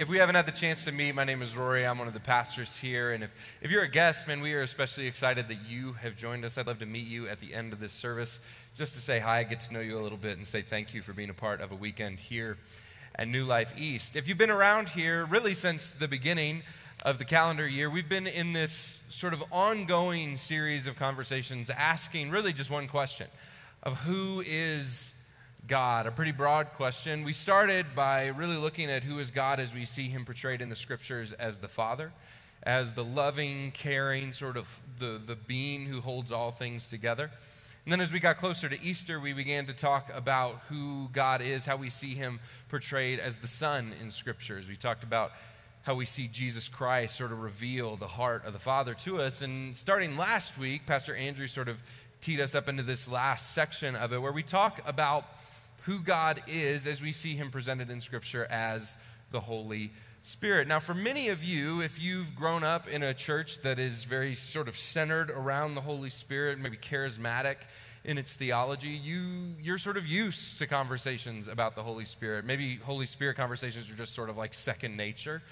if we haven't had the chance to meet, my name is Rory. I'm one of the pastors here. And if, if you're a guest, man, we are especially excited that you have joined us. I'd love to meet you at the end of this service just to say hi, get to know you a little bit, and say thank you for being a part of a weekend here at New Life East. If you've been around here really since the beginning of the calendar year, we've been in this sort of ongoing series of conversations asking really just one question of who is God? A pretty broad question. We started by really looking at who is God as we see him portrayed in the scriptures as the Father, as the loving, caring, sort of the, the being who holds all things together. And then as we got closer to Easter, we began to talk about who God is, how we see him portrayed as the Son in scriptures. We talked about how we see Jesus Christ sort of reveal the heart of the Father to us. And starting last week, Pastor Andrew sort of teed us up into this last section of it where we talk about who God is as we see him presented in Scripture as the Holy Spirit. Now, for many of you, if you've grown up in a church that is very sort of centered around the Holy Spirit, maybe charismatic in its theology, you, you're sort of used to conversations about the Holy Spirit. Maybe Holy Spirit conversations are just sort of like second nature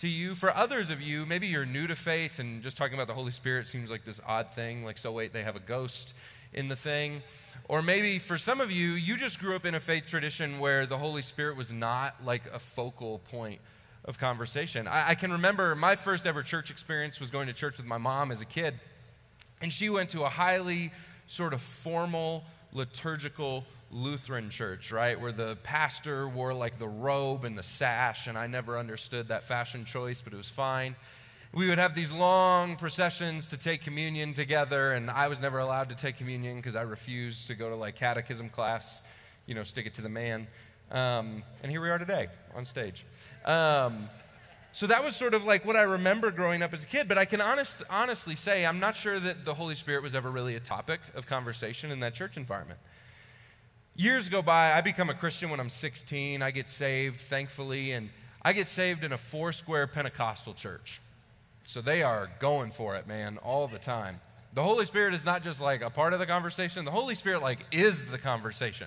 to you. For others of you, maybe you're new to faith and just talking about the Holy Spirit seems like this odd thing, like, so wait, they have a ghost in the thing. Or maybe for some of you, you just grew up in a faith tradition where the Holy Spirit was not like a focal point of conversation. I, I, can remember my first ever church experience was going to church with my mom as a kid. And she went to a highly sort of formal, liturgical Lutheran church, right? Where the pastor wore like the robe and the sash. And I never understood that fashion choice, but it was fine we would have these long processions to take communion together, and I was never allowed to take communion because I refused to go to like catechism class, you know, stick it to the man. Um, and here we are today on stage. Um, so that was sort of like what I remember growing up as a kid, but I can honest, honestly say I'm not sure that the Holy Spirit was ever really a topic of conversation in that church environment. Years go by, I become a Christian when I'm 16. I get saved, thankfully, and I get saved in a four square Pentecostal church. So they are going for it, man, all the time. The Holy Spirit is not just like a part of the conversation, the Holy Spirit, like, is the conversation.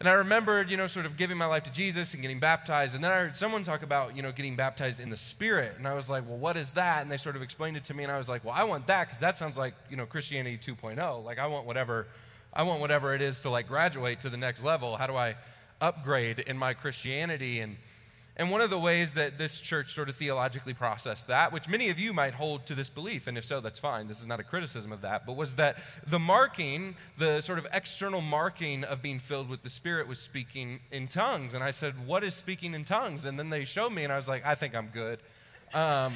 And I remembered, you know, sort of giving my life to Jesus and getting baptized. And then I heard someone talk about, you know, getting baptized in the Spirit. And I was like, well, what is that? And they sort of explained it to me. And I was like, well, I want that because that sounds like, you know, Christianity 2.0. Like, I want whatever, I want whatever it is to like graduate to the next level. How do I upgrade in my Christianity? And and one of the ways that this church sort of theologically processed that, which many of you might hold to this belief, and if so, that's fine. This is not a criticism of that, but was that the marking, the sort of external marking of being filled with the Spirit was speaking in tongues. And I said, What is speaking in tongues? And then they showed me, and I was like, I think I'm good. Um,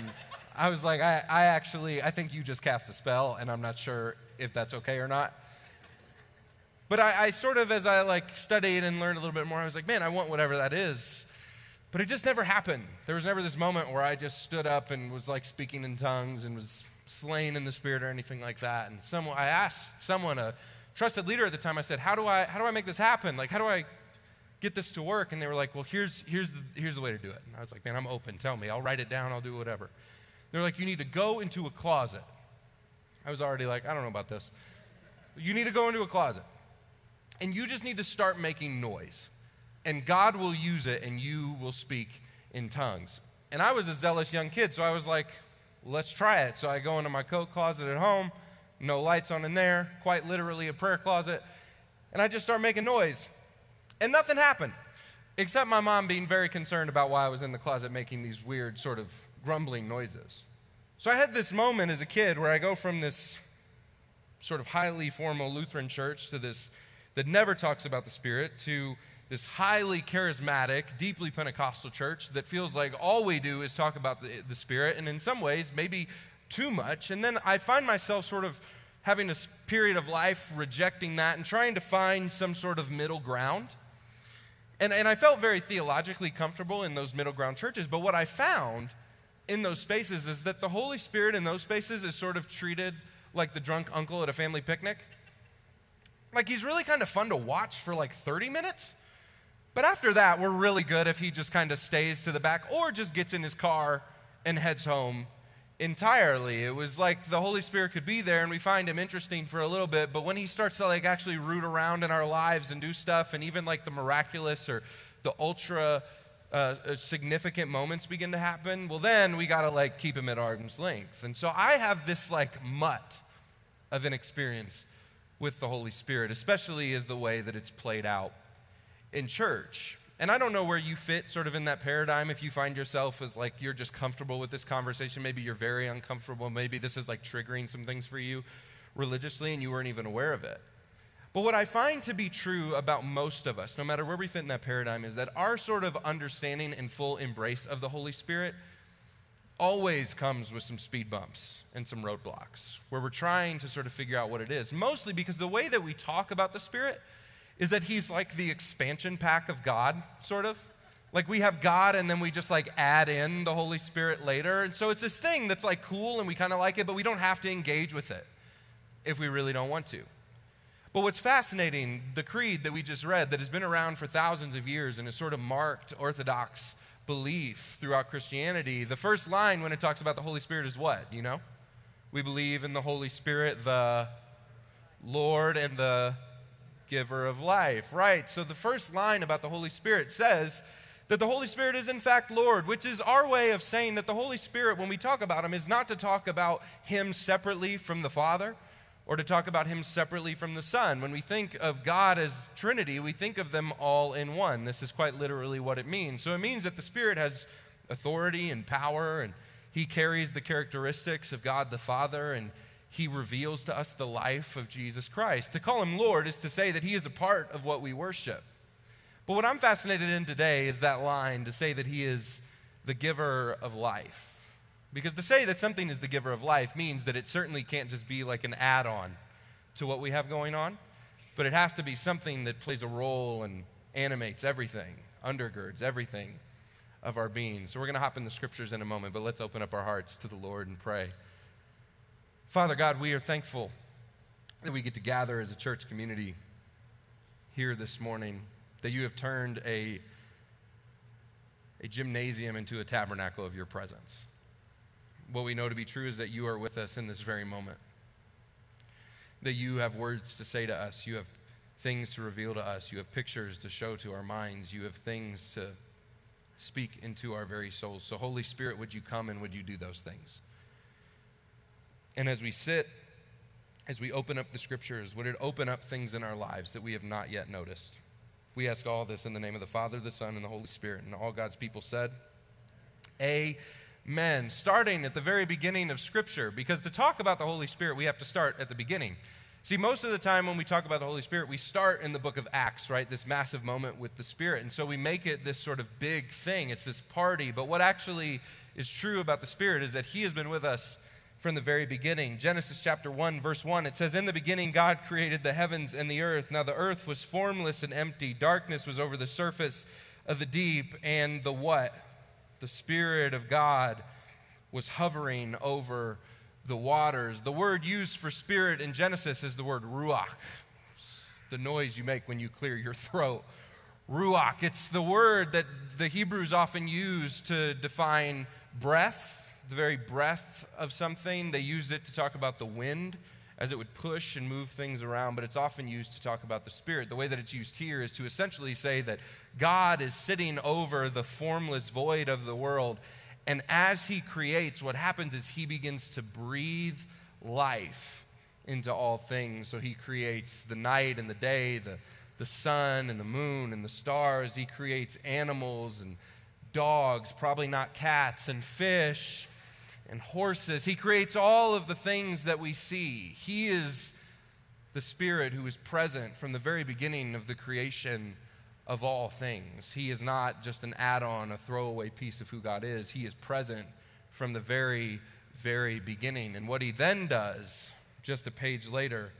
I was like, I, I actually, I think you just cast a spell, and I'm not sure if that's okay or not. But I, I sort of, as I like studied and learned a little bit more, I was like, man, I want whatever that is. But it just never happened. There was never this moment where I just stood up and was like speaking in tongues and was slain in the spirit or anything like that. And someone, I asked someone, a trusted leader at the time, I said, how do I, how do I make this happen? Like, how do I get this to work? And they were like, well, here's, here's, the, here's the way to do it. And I was like, man, I'm open. Tell me. I'll write it down. I'll do whatever. They're like, you need to go into a closet. I was already like, I don't know about this. You need to go into a closet. And you just need to start making noise and God will use it and you will speak in tongues. And I was a zealous young kid, so I was like, let's try it. So I go into my coat closet at home, no lights on in there, quite literally a prayer closet, and I just start making noise. And nothing happened, except my mom being very concerned about why I was in the closet making these weird, sort of grumbling noises. So I had this moment as a kid where I go from this sort of highly formal Lutheran church to this that never talks about the Spirit to this highly charismatic, deeply Pentecostal church that feels like all we do is talk about the, the Spirit, and in some ways, maybe too much. And then I find myself sort of having a period of life rejecting that and trying to find some sort of middle ground. And, and I felt very theologically comfortable in those middle ground churches, but what I found in those spaces is that the Holy Spirit in those spaces is sort of treated like the drunk uncle at a family picnic. Like he's really kind of fun to watch for like 30 minutes but after that, we're really good if he just kind of stays to the back or just gets in his car and heads home entirely. It was like the Holy Spirit could be there and we find him interesting for a little bit, but when he starts to like actually root around in our lives and do stuff and even like the miraculous or the ultra uh, uh, significant moments begin to happen, well, then we got to like keep him at arm's length. And so I have this like mutt of an experience with the Holy Spirit, especially as the way that it's played out in church. And I don't know where you fit sort of in that paradigm. If you find yourself as like you're just comfortable with this conversation, maybe you're very uncomfortable, maybe this is like triggering some things for you religiously and you weren't even aware of it. But what I find to be true about most of us, no matter where we fit in that paradigm, is that our sort of understanding and full embrace of the Holy Spirit always comes with some speed bumps and some roadblocks where we're trying to sort of figure out what it is. Mostly because the way that we talk about the Spirit is that He's like the expansion pack of God, sort of. Like we have God and then we just like add in the Holy Spirit later. And so it's this thing that's like cool and we kind of like it, but we don't have to engage with it if we really don't want to. But what's fascinating, the creed that we just read that has been around for thousands of years and has sort of marked Orthodox belief throughout Christianity, the first line when it talks about the Holy Spirit is what? You know? We believe in the Holy Spirit, the Lord and the giver of life. Right. So the first line about the Holy Spirit says that the Holy Spirit is in fact Lord, which is our way of saying that the Holy Spirit, when we talk about Him, is not to talk about Him separately from the Father or to talk about him separately from the Son. When we think of God as Trinity, we think of them all in one. This is quite literally what it means. So it means that the Spirit has authority and power, and he carries the characteristics of God the Father, and he reveals to us the life of Jesus Christ. To call him Lord is to say that he is a part of what we worship. But what I'm fascinated in today is that line to say that he is the giver of life. Because to say that something is the giver of life means that it certainly can't just be like an add on to what we have going on, but it has to be something that plays a role and animates everything, undergirds everything of our being. So we're going to hop in the scriptures in a moment, but let's open up our hearts to the Lord and pray. Father God, we are thankful that we get to gather as a church community here this morning, that you have turned a, a gymnasium into a tabernacle of your presence what we know to be true is that you are with us in this very moment. That you have words to say to us, you have things to reveal to us, you have pictures to show to our minds, you have things to speak into our very souls. So, Holy Spirit, would you come and would you do those things? And as we sit, as we open up the scriptures, would it open up things in our lives that we have not yet noticed? We ask all this in the name of the Father, the Son, and the Holy Spirit. And all God's people said, A men, starting at the very beginning of Scripture, because to talk about the Holy Spirit, we have to start at the beginning. See, most of the time when we talk about the Holy Spirit, we start in the book of Acts, right? This massive moment with the Spirit. And so we make it this sort of big thing. It's this party. But what actually is true about the Spirit is that He has been with us from the very beginning. Genesis chapter 1, verse 1, it says, In the beginning, God created the heavens and the earth. Now the earth was formless and empty, darkness was over the surface of the deep, and the what? the Spirit of God was hovering over the waters. The word used for spirit in Genesis is the word ruach, the noise you make when you clear your throat. Ruach. It's the word that the Hebrews often use to define breath, the very breath of something. They used it to talk about the wind as it would push and move things around, but it's often used to talk about the Spirit. The way that it's used here is to essentially say that God is sitting over the formless void of the world, and as He creates, what happens is He begins to breathe life into all things. So He creates the night and the day, the, the sun and the moon and the stars. He creates animals and dogs, probably not cats, and fish and horses. He creates all of the things that we see. He is the Spirit who is present from the very beginning of the creation of all things. He is not just an add on, a throwaway piece of who God is. He is present from the very, very beginning. And what he then does, just a page later,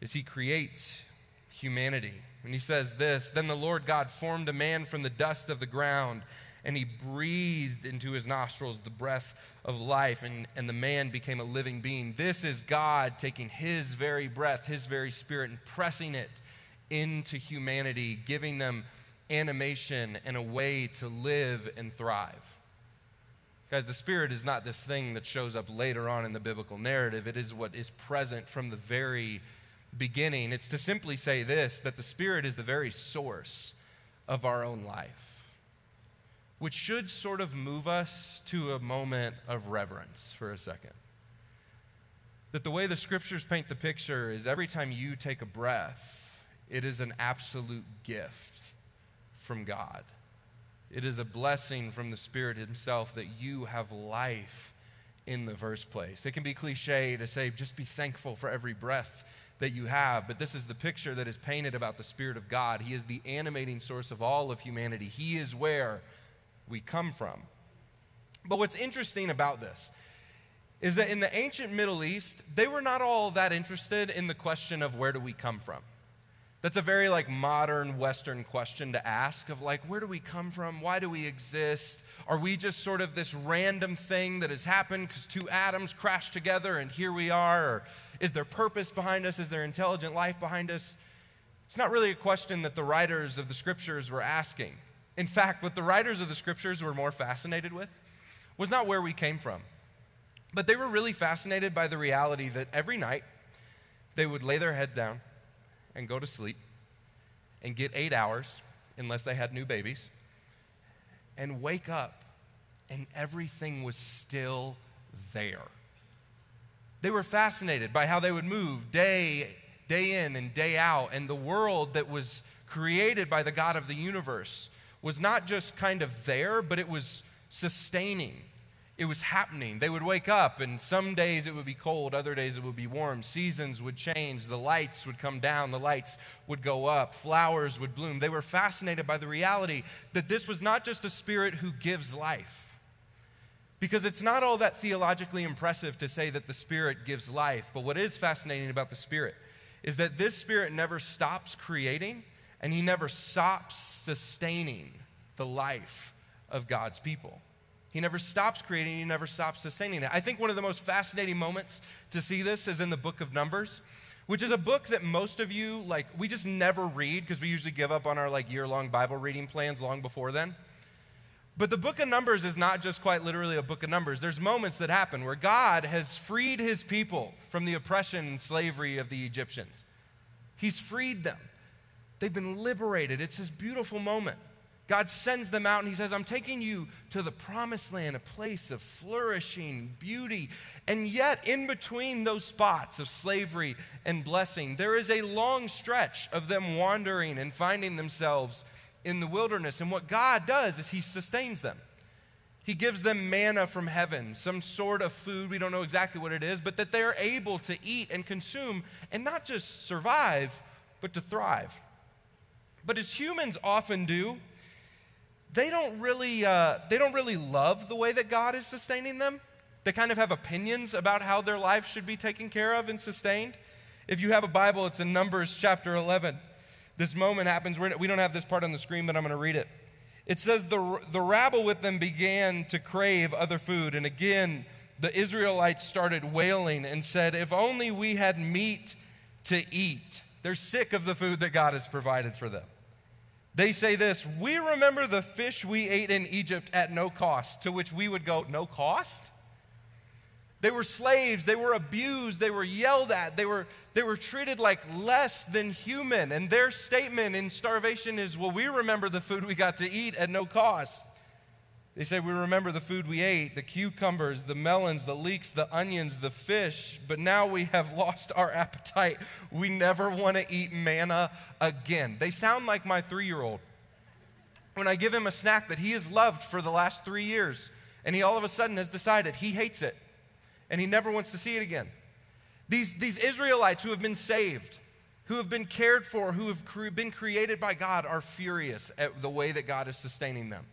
is he creates humanity. And he says this Then the Lord God formed a man from the dust of the ground, and he breathed into his nostrils the breath of life, and, and the man became a living being. This is God taking his very breath, his very spirit, and pressing it into humanity, giving them animation and a way to live and thrive. Guys, the Spirit is not this thing that shows up later on in the biblical narrative. It is what is present from the very beginning. It's to simply say this that the Spirit is the very source of our own life. Which should sort of move us to a moment of reverence for a second. That the way the scriptures paint the picture is every time you take a breath, it is an absolute gift from God. It is a blessing from the Spirit Himself that you have life in the first place. It can be cliche to say, just be thankful for every breath that you have, but this is the picture that is painted about the Spirit of God. He is the animating source of all of humanity, He is where we come from. But what's interesting about this is that in the ancient Middle East, they were not all that interested in the question of where do we come from. That's a very like modern Western question to ask of like, where do we come from? Why do we exist? Are we just sort of this random thing that has happened because two atoms crashed together and here we are? Or is there purpose behind us? Is there intelligent life behind us? It's not really a question that the writers of the scriptures were asking. In fact, what the writers of the scriptures were more fascinated with was not where we came from, but they were really fascinated by the reality that every night they would lay their head down and go to sleep and get eight hours, unless they had new babies, and wake up and everything was still there. They were fascinated by how they would move day, day in and day out, and the world that was created by the God of the universe was not just kind of there, but it was sustaining it was happening. They would wake up, and some days it would be cold, other days it would be warm. Seasons would change, the lights would come down, the lights would go up, flowers would bloom. They were fascinated by the reality that this was not just a spirit who gives life. Because it's not all that theologically impressive to say that the Spirit gives life, but what is fascinating about the Spirit is that this Spirit never stops creating and He never stops sustaining the life of God's people. He never stops creating, he never stops sustaining it. I think one of the most fascinating moments to see this is in the book of Numbers, which is a book that most of you like we just never read because we usually give up on our like year-long Bible reading plans long before then. But the book of Numbers is not just quite literally a book of Numbers. There's moments that happen where God has freed his people from the oppression and slavery of the Egyptians. He's freed them. They've been liberated. It's this beautiful moment. God sends them out and He says, I'm taking you to the promised land, a place of flourishing beauty. And yet, in between those spots of slavery and blessing, there is a long stretch of them wandering and finding themselves in the wilderness. And what God does is He sustains them. He gives them manna from heaven, some sort of food, we don't know exactly what it is, but that they're able to eat and consume and not just survive, but to thrive. But as humans often do, they don't really, uh, they don't really love the way that God is sustaining them. They kind of have opinions about how their life should be taken care of and sustained. If you have a Bible, it's in Numbers chapter 11. This moment happens. We don't have this part on the screen, but I'm going to read it. It says, the, the rabble with them began to crave other food. And again, the Israelites started wailing and said, If only we had meat to eat. They're sick of the food that God has provided for them. They say this We remember the fish we ate in Egypt at no cost, to which we would go, No cost? They were slaves, they were abused, they were yelled at, they were, they were treated like less than human. And their statement in starvation is, Well, we remember the food we got to eat at no cost. They said, We remember the food we ate the cucumbers, the melons, the leeks, the onions, the fish, but now we have lost our appetite. We never want to eat manna again. They sound like my three year old. When I give him a snack that he has loved for the last three years, and he all of a sudden has decided he hates it and he never wants to see it again. These, these Israelites who have been saved, who have been cared for, who have cre- been created by God, are furious at the way that God is sustaining them.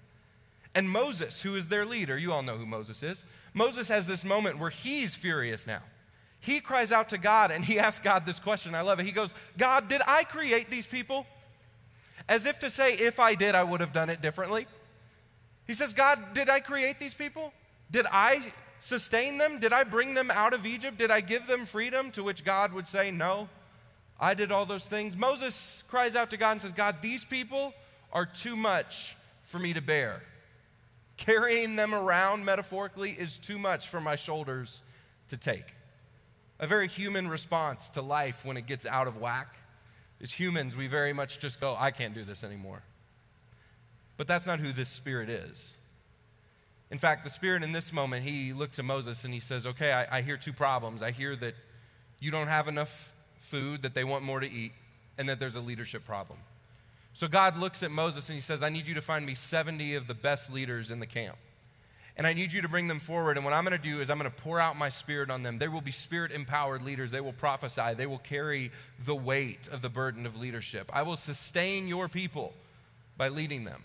And Moses, who is their leader, you all know who Moses is. Moses has this moment where he's furious now. He cries out to God and he asks God this question. I love it. He goes, God, did I create these people? As if to say, if I did, I would have done it differently. He says, God, did I create these people? Did I sustain them? Did I bring them out of Egypt? Did I give them freedom? To which God would say, No, I did all those things. Moses cries out to God and says, God, these people are too much for me to bear. Carrying them around metaphorically is too much for my shoulders to take. A very human response to life when it gets out of whack. is humans, we very much just go, I can't do this anymore. But that's not who this Spirit is. In fact, the Spirit in this moment, he looks at Moses and he says, Okay, I, I hear two problems. I hear that you don't have enough food, that they want more to eat, and that there's a leadership problem. So God looks at Moses and he says, I need you to find me 70 of the best leaders in the camp. And I need you to bring them forward. And what I'm going to do is I'm going to pour out my spirit on them. They will be spirit empowered leaders. They will prophesy. They will carry the weight of the burden of leadership. I will sustain your people by leading them.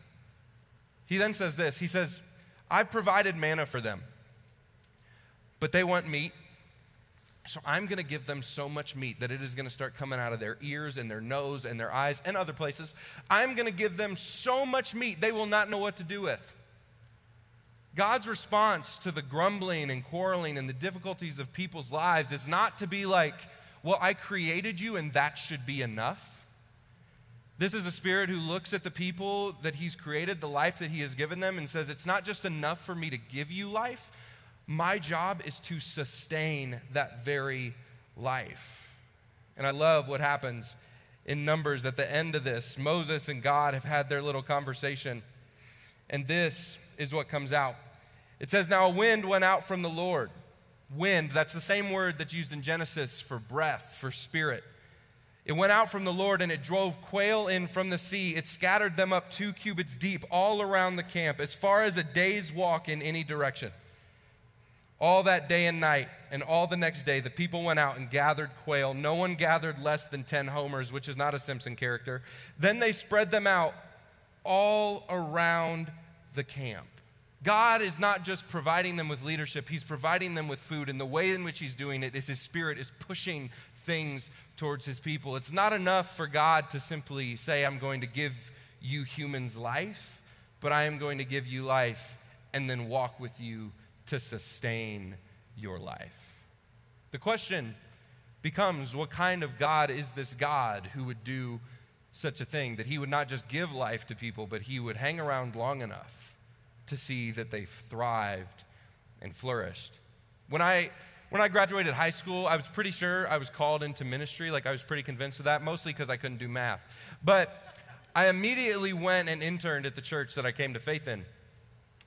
He then says this He says, I've provided manna for them, but they want meat. So I'm going to give them so much meat that it is going to start coming out of their ears and their nose and their eyes and other places. I'm going to give them so much meat they will not know what to do with. God's response to the grumbling and quarreling and the difficulties of people's lives is not to be like, well, I created you and that should be enough. This is a spirit who looks at the people that he's created, the life that he has given them, and says, It's not just enough for me to give you life. My job is to sustain that very life. And I love what happens in Numbers at the end of this. Moses and God have had their little conversation. And this is what comes out. It says, Now a wind went out from the Lord. Wind, that's the same word that's used in Genesis for breath, for spirit. It went out from the Lord and it drove quail in from the sea. It scattered them up two cubits deep all around the camp, as far as a day's walk in any direction. All that day and night, and all the next day, the people went out and gathered quail. No one gathered less than 10 homers, which is not a Simpson character. Then they spread them out all around the camp. God is not just providing them with leadership, He's providing them with food. And the way in which He's doing it is His Spirit is pushing things towards His people. It's not enough for God to simply say, I'm going to give you humans life, but I am going to give you life and then walk with you to sustain your life. The question becomes what kind of God is this God who would do such a thing? That He would not just give life to people, but He would hang around long enough to see that they thrived and flourished. When I when I graduated high school, I was pretty sure I was called into ministry. Like I was pretty convinced of that, mostly because I couldn't do math. But I immediately went and interned at the church that I came to faith in.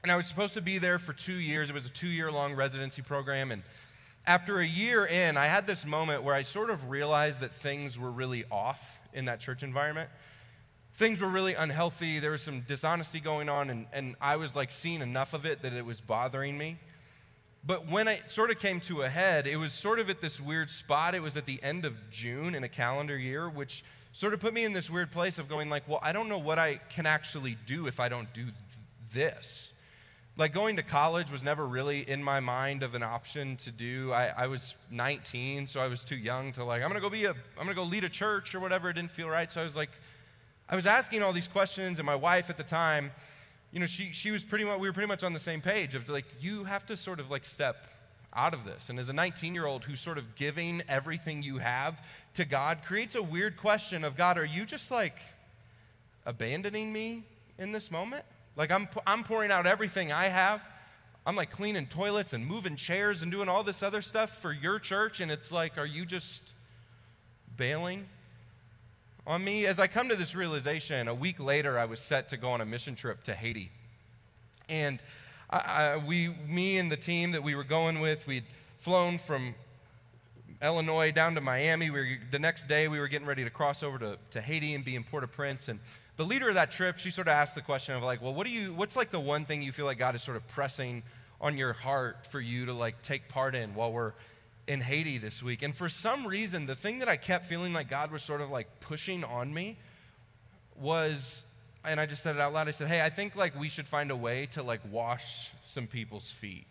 And I was supposed to be there for two years. It was a two year long residency program. And after a year in, I had this moment where I sort of realized that things were really off in that church environment things were really unhealthy. There was some dishonesty going on, and, and I was like seeing enough of it that it was bothering me. But when it sort of came to a head, it was sort of at this weird spot. It was at the end of June in a calendar year, which sort of put me in this weird place of going like, well, I don't know what I can actually do if I don't do th- this. Like going to college was never really in my mind of an option to do. I, I was 19, so I was too young to like, I'm gonna go be a, I'm gonna go lead a church or whatever. It didn't feel right. So I was like, I was asking all these questions, and my wife at the time, you know, she, she was pretty much, we were pretty much on the same page of like, you have to sort of like step out of this. And as a 19 year old who's sort of giving everything you have to God creates a weird question of God, are you just like abandoning me in this moment? Like, I'm, I'm pouring out everything I have. I'm like cleaning toilets and moving chairs and doing all this other stuff for your church. And it's like, are you just bailing? on me. As I come to this realization, a week later, I was set to go on a mission trip to Haiti. And I, I, we, me and the team that we were going with, we'd flown from Illinois down to Miami. We were, the next day, we were getting ready to cross over to, to Haiti and be in Port-au-Prince. And the leader of that trip, she sort of asked the question of like, well, what do you, what's like the one thing you feel like God is sort of pressing on your heart for you to like take part in while we're in Haiti this week. And for some reason, the thing that I kept feeling like God was sort of like pushing on me was, and I just said it out loud. I said, Hey, I think like we should find a way to like wash some people's feet,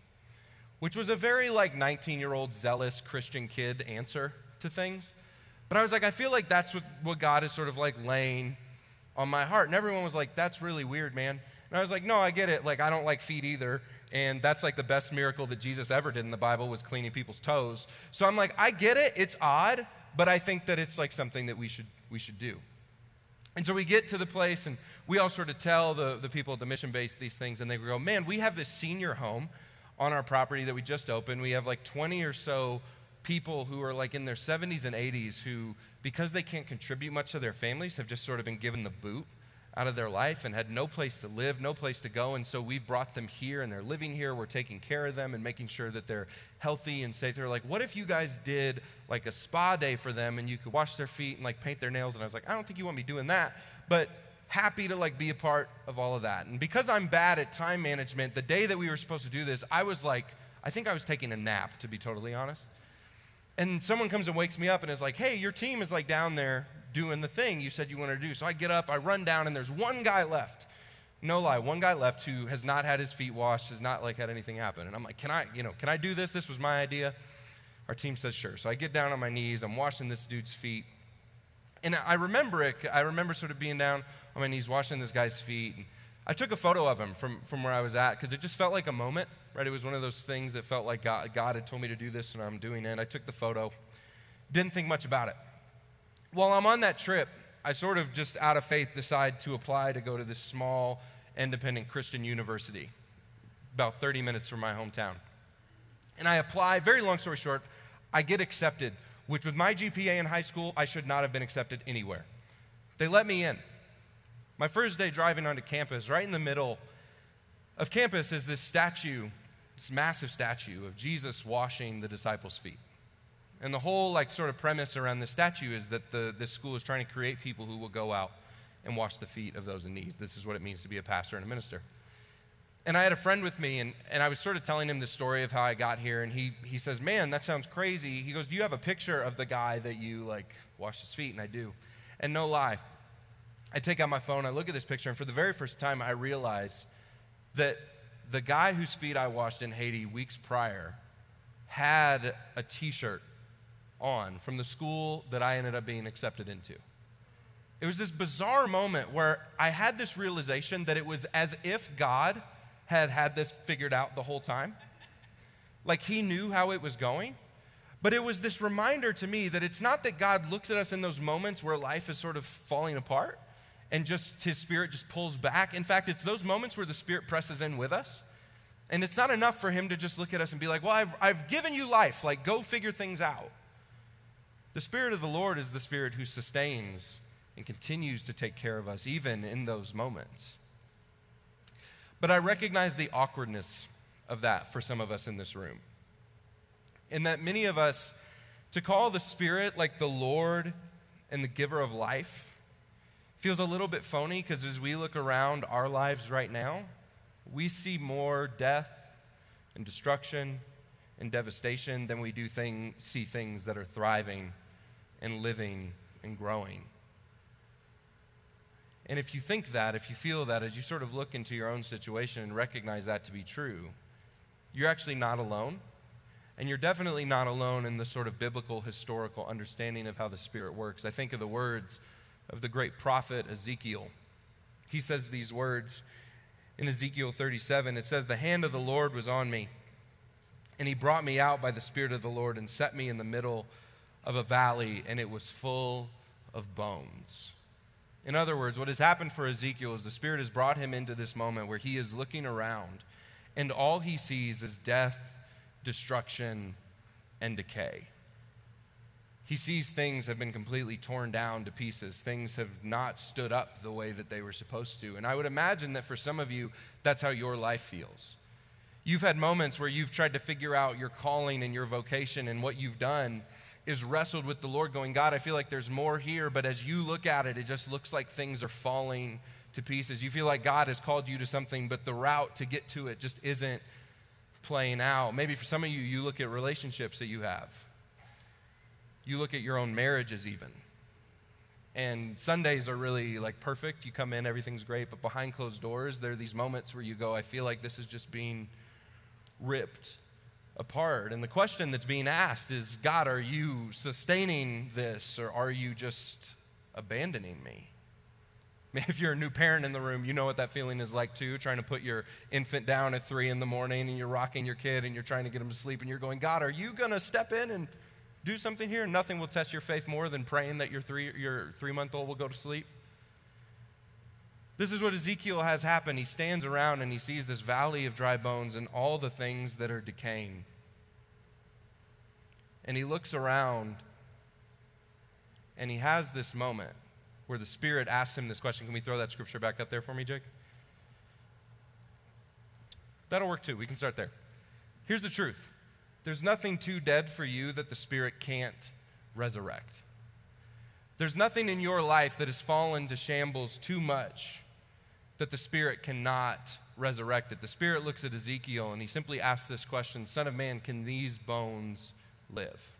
which was a very like 19 year old zealous Christian kid answer to things. But I was like, I feel like that's what, what God is sort of like laying on my heart. And everyone was like, That's really weird, man. And I was like, No, I get it. Like, I don't like feet either. And that's like the best miracle that Jesus ever did in the Bible was cleaning people's toes. So I'm like, I get it. It's odd, but I think that it's like something that we should, we should do. And so we get to the place and we all sort of tell the, the people at the mission base these things, and they go, Man, we have this senior home on our property that we just opened. We have like 20 or so people who are like in their 70s and 80s who, because they can't contribute much to their families, have just sort of been given the boot out of their life and had no place to live, no place to go. And so we've brought them here and they're living here. We're taking care of them and making sure that they're healthy and safe. They're like, what if you guys did like a spa day for them and you could wash their feet and like paint their nails? And I was like, I don't think you want me doing that. But happy to like be a part of all of that. And because I'm bad at time management, the day that we were supposed to do this, I was like, I think I was taking a nap, to be totally honest. And someone comes and wakes me up and is like, hey, your team is like down there doing the thing you said you wanted to do. So I get up, I run down, and there's one guy left. No lie, one guy left who has not had his feet washed, has not like had anything happen. And I'm like, can I, you know, can I do this? This was my idea. Our team says sure. So I get down on my knees, I'm washing this dude's feet. And I remember it, I remember sort of being down on my knees washing this guy's feet. I took a photo of him from, from where I was at because it just felt like a moment, right? It was one of those things that felt like God, God had told me to do this and I'm doing it. I took the photo, didn't think much about it. While I'm on that trip, I sort of just out of faith decide to apply to go to this small independent Christian university about 30 minutes from my hometown. And I apply, very long story short, I get accepted, which with my GPA in high school, I should not have been accepted anywhere. They let me in. My first day driving onto campus, right in the middle of campus is this statue, this massive statue of Jesus washing the disciples' feet. And the whole like sort of premise around this statue is that the, this school is trying to create people who will go out and wash the feet of those in need. This is what it means to be a pastor and a minister. And I had a friend with me, and, and I was sort of telling him the story of how I got here, and he, he says, Man, that sounds crazy. He goes, Do you have a picture of the guy that you like wash his feet? And I do. And no lie, I take out my phone, I look at this picture, and for the very first time, I realize that the guy whose feet I washed in Haiti weeks prior had a t shirt on from the school that I ended up being accepted into. It was this bizarre moment where I had this realization that it was as if God had had this figured out the whole time. Like he knew how it was going. But it was this reminder to me that it's not that God looks at us in those moments where life is sort of falling apart and just his spirit just pulls back. In fact, it's those moments where the spirit presses in with us. And it's not enough for him to just look at us and be like, well, I've, I've given you life. Like, go figure things out. The Spirit of the Lord is the Spirit who sustains and continues to take care of us, even in those moments. But I recognize the awkwardness of that for some of us in this room. In that many of us, to call the Spirit like the Lord and the giver of life feels a little bit phony because as we look around our lives right now, we see more death and destruction and devastation than we do thing, see things that are thriving and living and growing. And if you think that, if you feel that, as you sort of look into your own situation and recognize that to be true, you're actually not alone. And you're definitely not alone in the sort of biblical, historical understanding of how the Spirit works. I think of the words of the great prophet Ezekiel. He says these words in Ezekiel 37. It says, The hand of the Lord was on me, and he brought me out by the Spirit of the Lord and set me in the middle of a valley, and it was full of bones. In other words, what has happened for Ezekiel is the Spirit has brought him into this moment where he is looking around, and all he sees is death, destruction, and decay. He sees things have been completely torn down to pieces. Things have not stood up the way that they were supposed to. And I would imagine that for some of you, that's how your life feels. You've had moments where you've tried to figure out your calling and your vocation and what you've done, is wrestled with the Lord, going, God, I feel like there's more here, but as you look at it, it just looks like things are falling to pieces. You feel like God has called you to something, but the route to get to it just isn't playing out. Maybe for some of you, you look at relationships that you have, you look at your own marriages, even. And Sundays are really like perfect. You come in, everything's great, but behind closed doors, there are these moments where you go, I feel like this is just being ripped apart. And the question that's being asked is God, are you sustaining this or are you just abandoning me? If you're a new parent in the room, you know what that feeling is like too, trying to put your infant down at three in the morning and you're rocking your kid and you're trying to get him to sleep and you're going, God, are you going to step in and do something here? Nothing will test your faith more than praying that your three, your three month old will go to sleep. This is what Ezekiel has happened. He stands around and he sees this valley of dry bones and all the things that are decaying and he looks around and he has this moment where the Spirit asks him this question. Can we throw that scripture back up there for me, Jake? That'll work too. We can start there. Here's the truth there's nothing too dead for you that the Spirit can't resurrect. There's nothing in your life that has fallen to shambles too much that the Spirit cannot resurrect it. The Spirit looks at Ezekiel and he simply asks this question Son of man, can these bones live?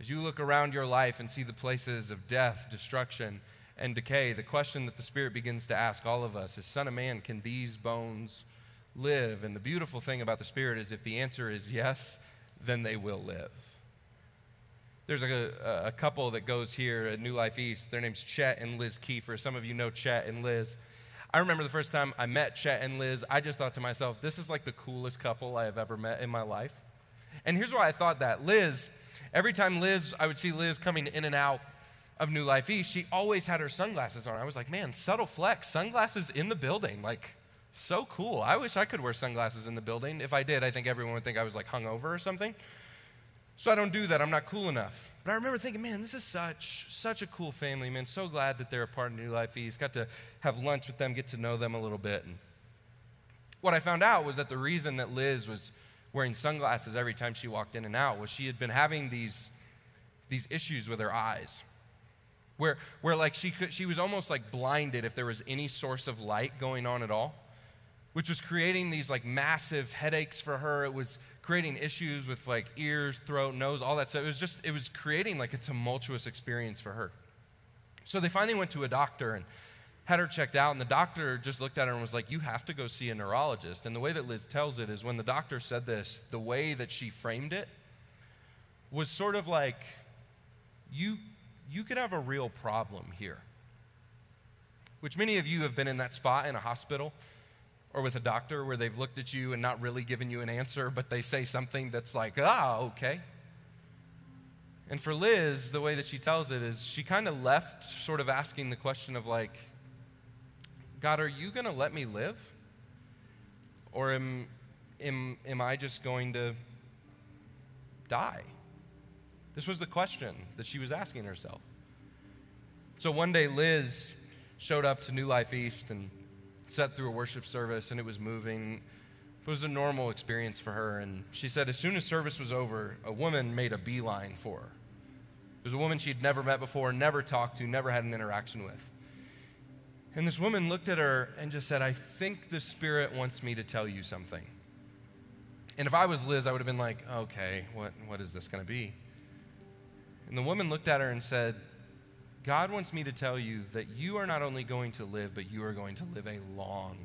As you look around your life and see the places of death, destruction, and decay, the question that the Spirit begins to ask all of us is Son of man, can these bones live? And the beautiful thing about the Spirit is if the answer is yes, then they will live. There's a, a couple that goes here at New Life East. Their name's Chet and Liz Kiefer. Some of you know Chet and Liz. I remember the first time I met Chet and Liz, I just thought to myself, this is like the coolest couple I have ever met in my life. And here's why I thought that. Liz, every time Liz, I would see Liz coming in and out of New Life East, she always had her sunglasses on. I was like, man, subtle flex, sunglasses in the building. Like, so cool. I wish I could wear sunglasses in the building. If I did, I think everyone would think I was like hungover or something. So I don't do that. I'm not cool enough. But I remember thinking, man, this is such such a cool family, man. So glad that they're a part of New Life East. Got to have lunch with them, get to know them a little bit. And what I found out was that the reason that Liz was wearing sunglasses every time she walked in and out was she had been having these these issues with her eyes. Where where like she could she was almost like blinded if there was any source of light going on at all which was creating these like massive headaches for her. It was creating issues with like ears, throat, nose, all that stuff. It was just, it was creating like a tumultuous experience for her. So they finally went to a doctor and had her checked out, and the doctor just looked at her and was like, You have to go see a neurologist. And the way that Liz tells it is when the doctor said this, the way that she framed it was sort of like, You, you could have a real problem here. Which many of you have been in that spot in a hospital or with a doctor where they've looked at you and not really given you an answer, but they say something that's like, ah, okay. And for Liz, the way that she tells it is she kind of left sort of asking the question of like, God, are you going to let me live? Or am, am, am I just going to die? This was the question that she was asking herself. So one day, Liz showed up to New Life East and sat through a worship service and it was moving. It was a normal experience for her. And she said, as soon as service was over, a woman made a beeline for her. It was a woman she'd never met before, never talked to, never had an interaction with. And this woman looked at her and just said, I think the Spirit wants me to tell you something. And if I was Liz, I would have been like, okay, what, what is this going to be? And the woman looked at her and said, God wants me to tell you that you are not only going to live, but you are going to live a long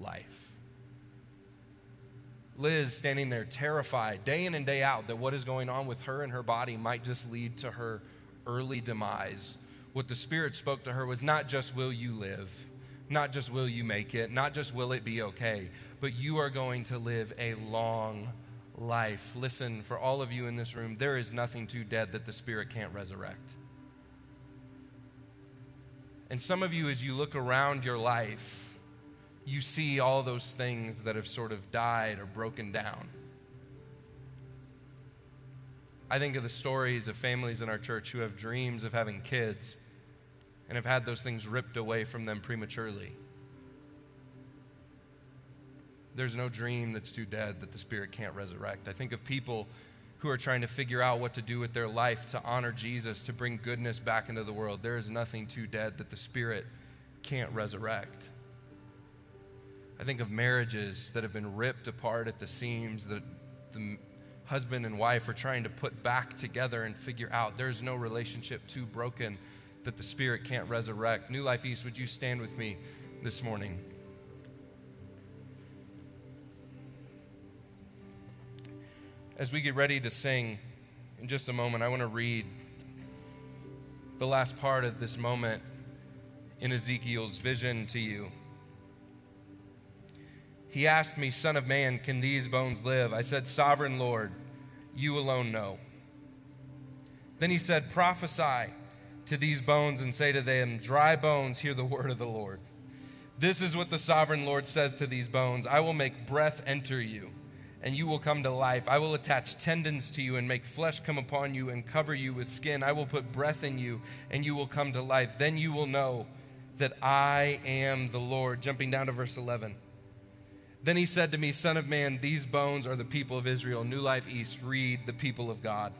life. Liz standing there terrified day in and day out that what is going on with her and her body might just lead to her early demise. What the Spirit spoke to her was not just will you live, not just will you make it, not just will it be okay, but you are going to live a long life. Listen, for all of you in this room, there is nothing too dead that the Spirit can't resurrect. And some of you, as you look around your life, you see all those things that have sort of died or broken down. I think of the stories of families in our church who have dreams of having kids and have had those things ripped away from them prematurely. There's no dream that's too dead that the Spirit can't resurrect. I think of people who are trying to figure out what to do with their life to honor Jesus, to bring goodness back into the world. There is nothing too dead that the Spirit can't resurrect. I think of marriages that have been ripped apart at the seams, that the husband and wife are trying to put back together and figure out there's no relationship too broken that the Spirit can't resurrect. New Life East, would you stand with me this morning? As we get ready to sing in just a moment, I want to read the last part of this moment in Ezekiel's vision to you. He asked me, Son of man, can these bones live? I said, Sovereign Lord, you alone know. Then he said, Prophesy to these bones and say to them, Dry bones, hear the word of the Lord. This is what the sovereign Lord says to these bones I will make breath enter you and you will come to life. I will attach tendons to you and make flesh come upon you and cover you with skin. I will put breath in you, and you will come to life. Then you will know that I am the Lord. Jumping down to verse 11. Then he said to me, Son of man, these bones are the people of Israel. New Life East, read the people of God.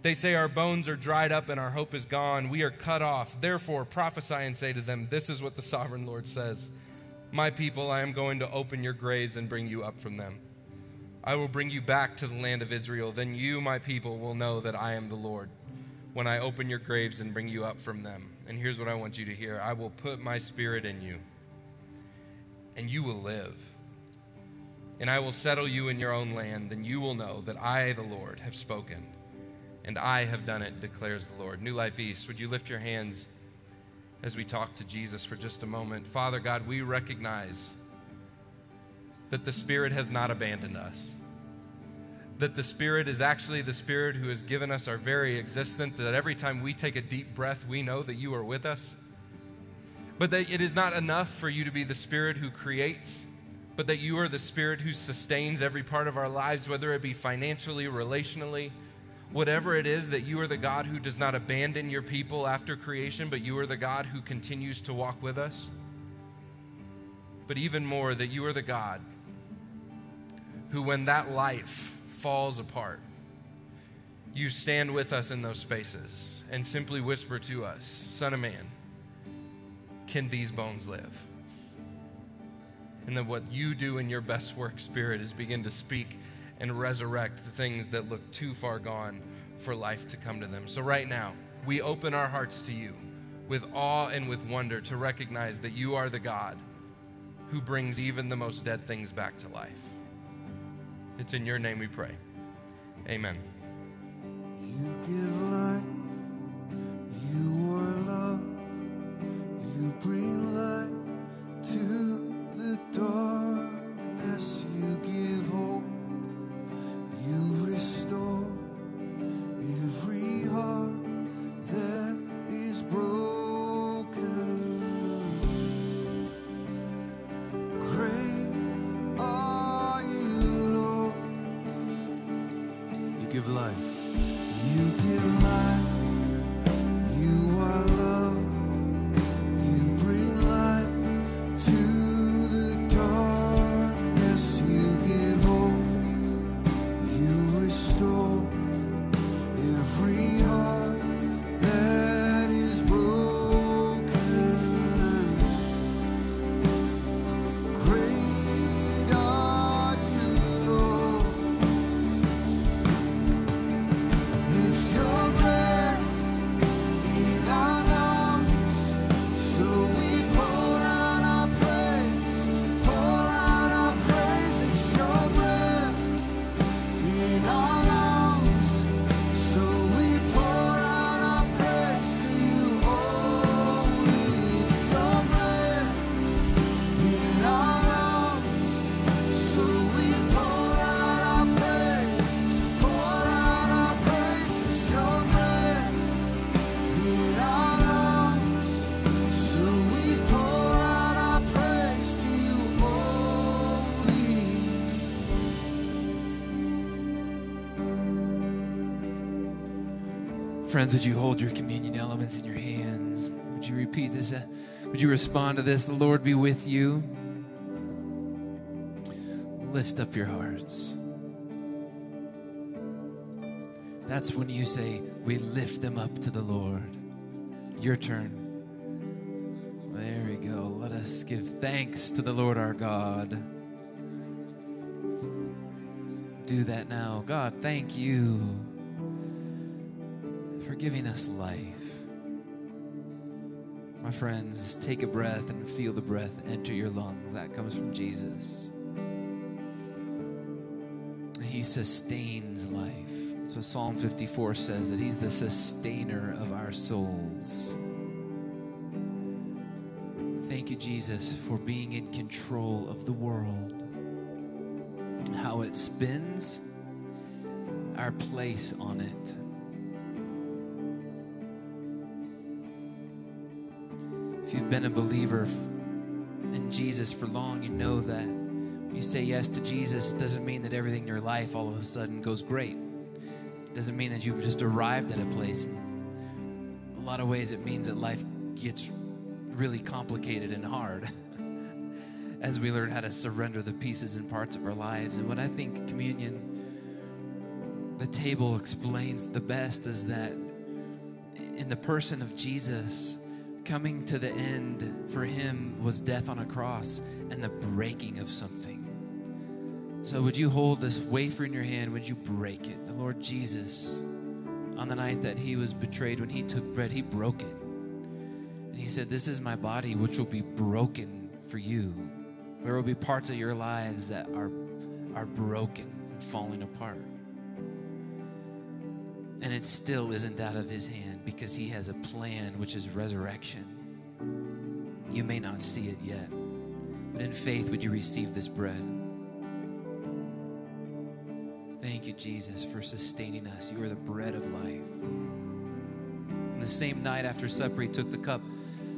They say, Our bones are dried up and our hope is gone. We are cut off. Therefore, prophesy and say to them, This is what the sovereign Lord says My people, I am going to open your graves and bring you up from them. I will bring you back to the land of Israel. Then you, my people, will know that I am the Lord when I open your graves and bring you up from them. And here's what I want you to hear I will put my spirit in you, and you will live. And I will settle you in your own land. Then you will know that I, the Lord, have spoken, and I have done it, declares the Lord. New Life East, would you lift your hands as we talk to Jesus for just a moment? Father God, we recognize that the Spirit has not abandoned us. That the Spirit is actually the Spirit who has given us our very existence, that every time we take a deep breath, we know that you are with us. But that it is not enough for you to be the Spirit who creates, but that you are the Spirit who sustains every part of our lives, whether it be financially, relationally, whatever it is, that you are the God who does not abandon your people after creation, but you are the God who continues to walk with us. But even more, that you are the God who, when that life falls apart, you stand with us in those spaces and simply whisper to us, Son of man, can these bones live? And then what you do in your best work spirit is begin to speak and resurrect the things that look too far gone for life to come to them. So, right now, we open our hearts to you with awe and with wonder to recognize that you are the God who brings even the most dead things back to life. It's in your name we pray. Amen. You give life, you are love, you bring light to the darkness, Friends, would you hold your communion elements in your hands? Would you repeat this? uh, Would you respond to this? The Lord be with you. Lift up your hearts. That's when you say, We lift them up to the Lord. Your turn. There we go. Let us give thanks to the Lord our God. Do that now. God, thank you giving us life. My friends, take a breath and feel the breath enter your lungs. That comes from Jesus. He sustains life. So Psalm 54 says that He's the sustainer of our souls. Thank you, Jesus, for being in control of the world. How it spins, our place on it. If you've been a believer in Jesus for long, you know that when You say yes to Jesus, it doesn't mean that everything in your life all of a sudden goes great. It doesn't mean that you've just arrived at a place. In a lot of ways, it means that life gets really complicated and hard as we learn how to surrender the pieces and parts of our lives. And what I think communion, the table explains the best is that in the person of Jesus, coming to the end for him was death on a cross and the breaking of something. So, would you hold this wafer in your hand? Would you break it? The Lord Jesus, on the night that he was betrayed, when he took bread, he broke it. And he said, This is my body, which will be broken for you. There will be parts of your lives that are, are broken and falling apart. And it still isn't out of his hand because he has a plan, which is resurrection. You may not see it yet, but in faith, would you receive this bread? Thank you, Jesus, for sustaining us. You are the bread of life. And the same night after supper, he took the cup,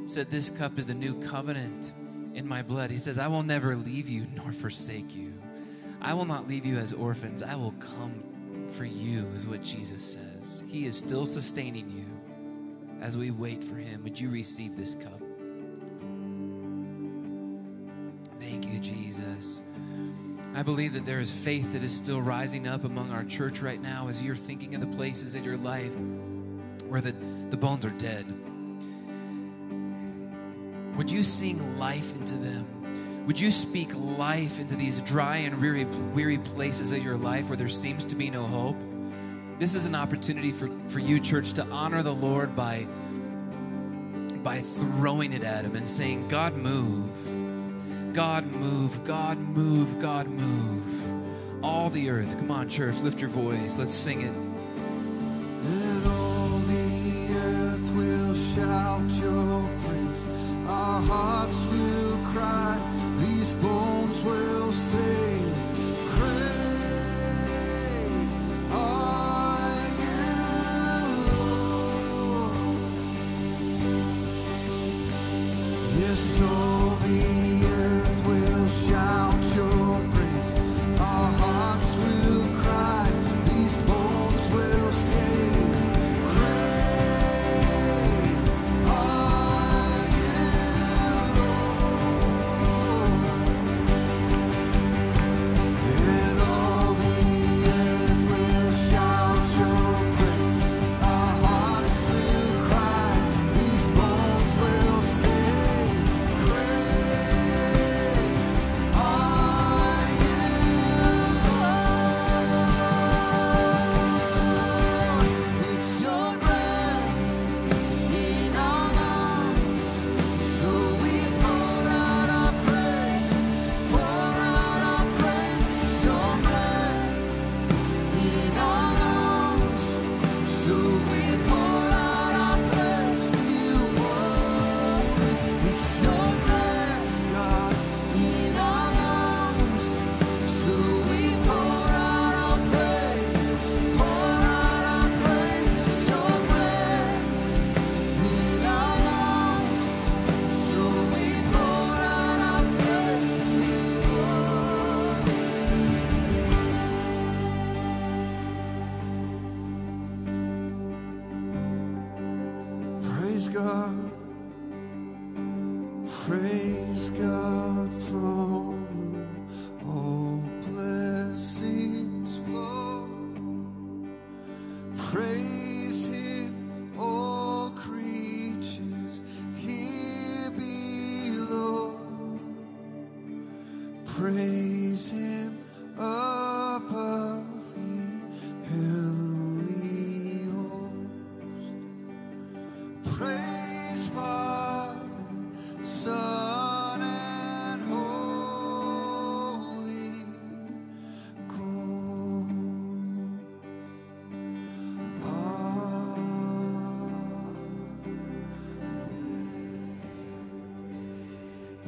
said, This cup is the new covenant in my blood. He says, I will never leave you nor forsake you. I will not leave you as orphans. I will come for you, is what Jesus says. He is still sustaining you as we wait for him. Would you receive this cup? Thank you, Jesus. I believe that there is faith that is still rising up among our church right now as you're thinking of the places in your life where the, the bones are dead. Would you sing life into them? Would you speak life into these dry and weary, weary places of your life where there seems to be no hope? This is an opportunity for, for you, church, to honor the Lord by, by throwing it at Him and saying, God, move. God, move. God, move. God, move. All the earth. Come on, church, lift your voice. Let's sing it. And all the earth will shout your praise. Our hearts will cry. So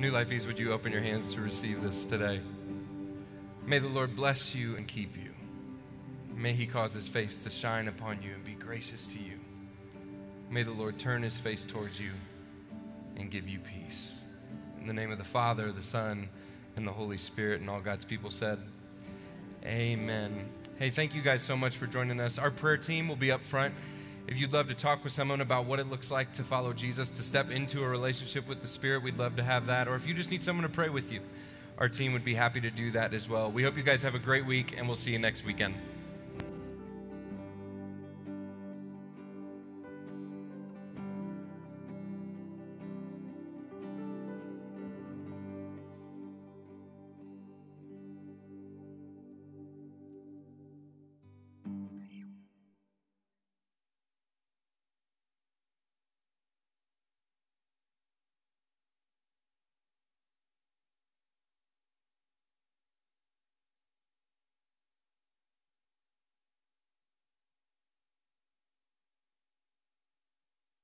New Lifeys, would you open your hands to receive this today? May the Lord bless you and keep you. May he cause his face to shine upon you and be gracious to you. May the Lord turn his face towards you and give you peace. In the name of the Father, the Son, and the Holy Spirit. And all God's people said, Amen. Hey, thank you guys so much for joining us. Our prayer team will be up front. If you'd love to talk with someone about what it looks like to follow Jesus, to step into a relationship with the Spirit, we'd love to have that. Or if you just need someone to pray with you, our team would be happy to do that as well. We hope you guys have a great week, and we'll see you next weekend.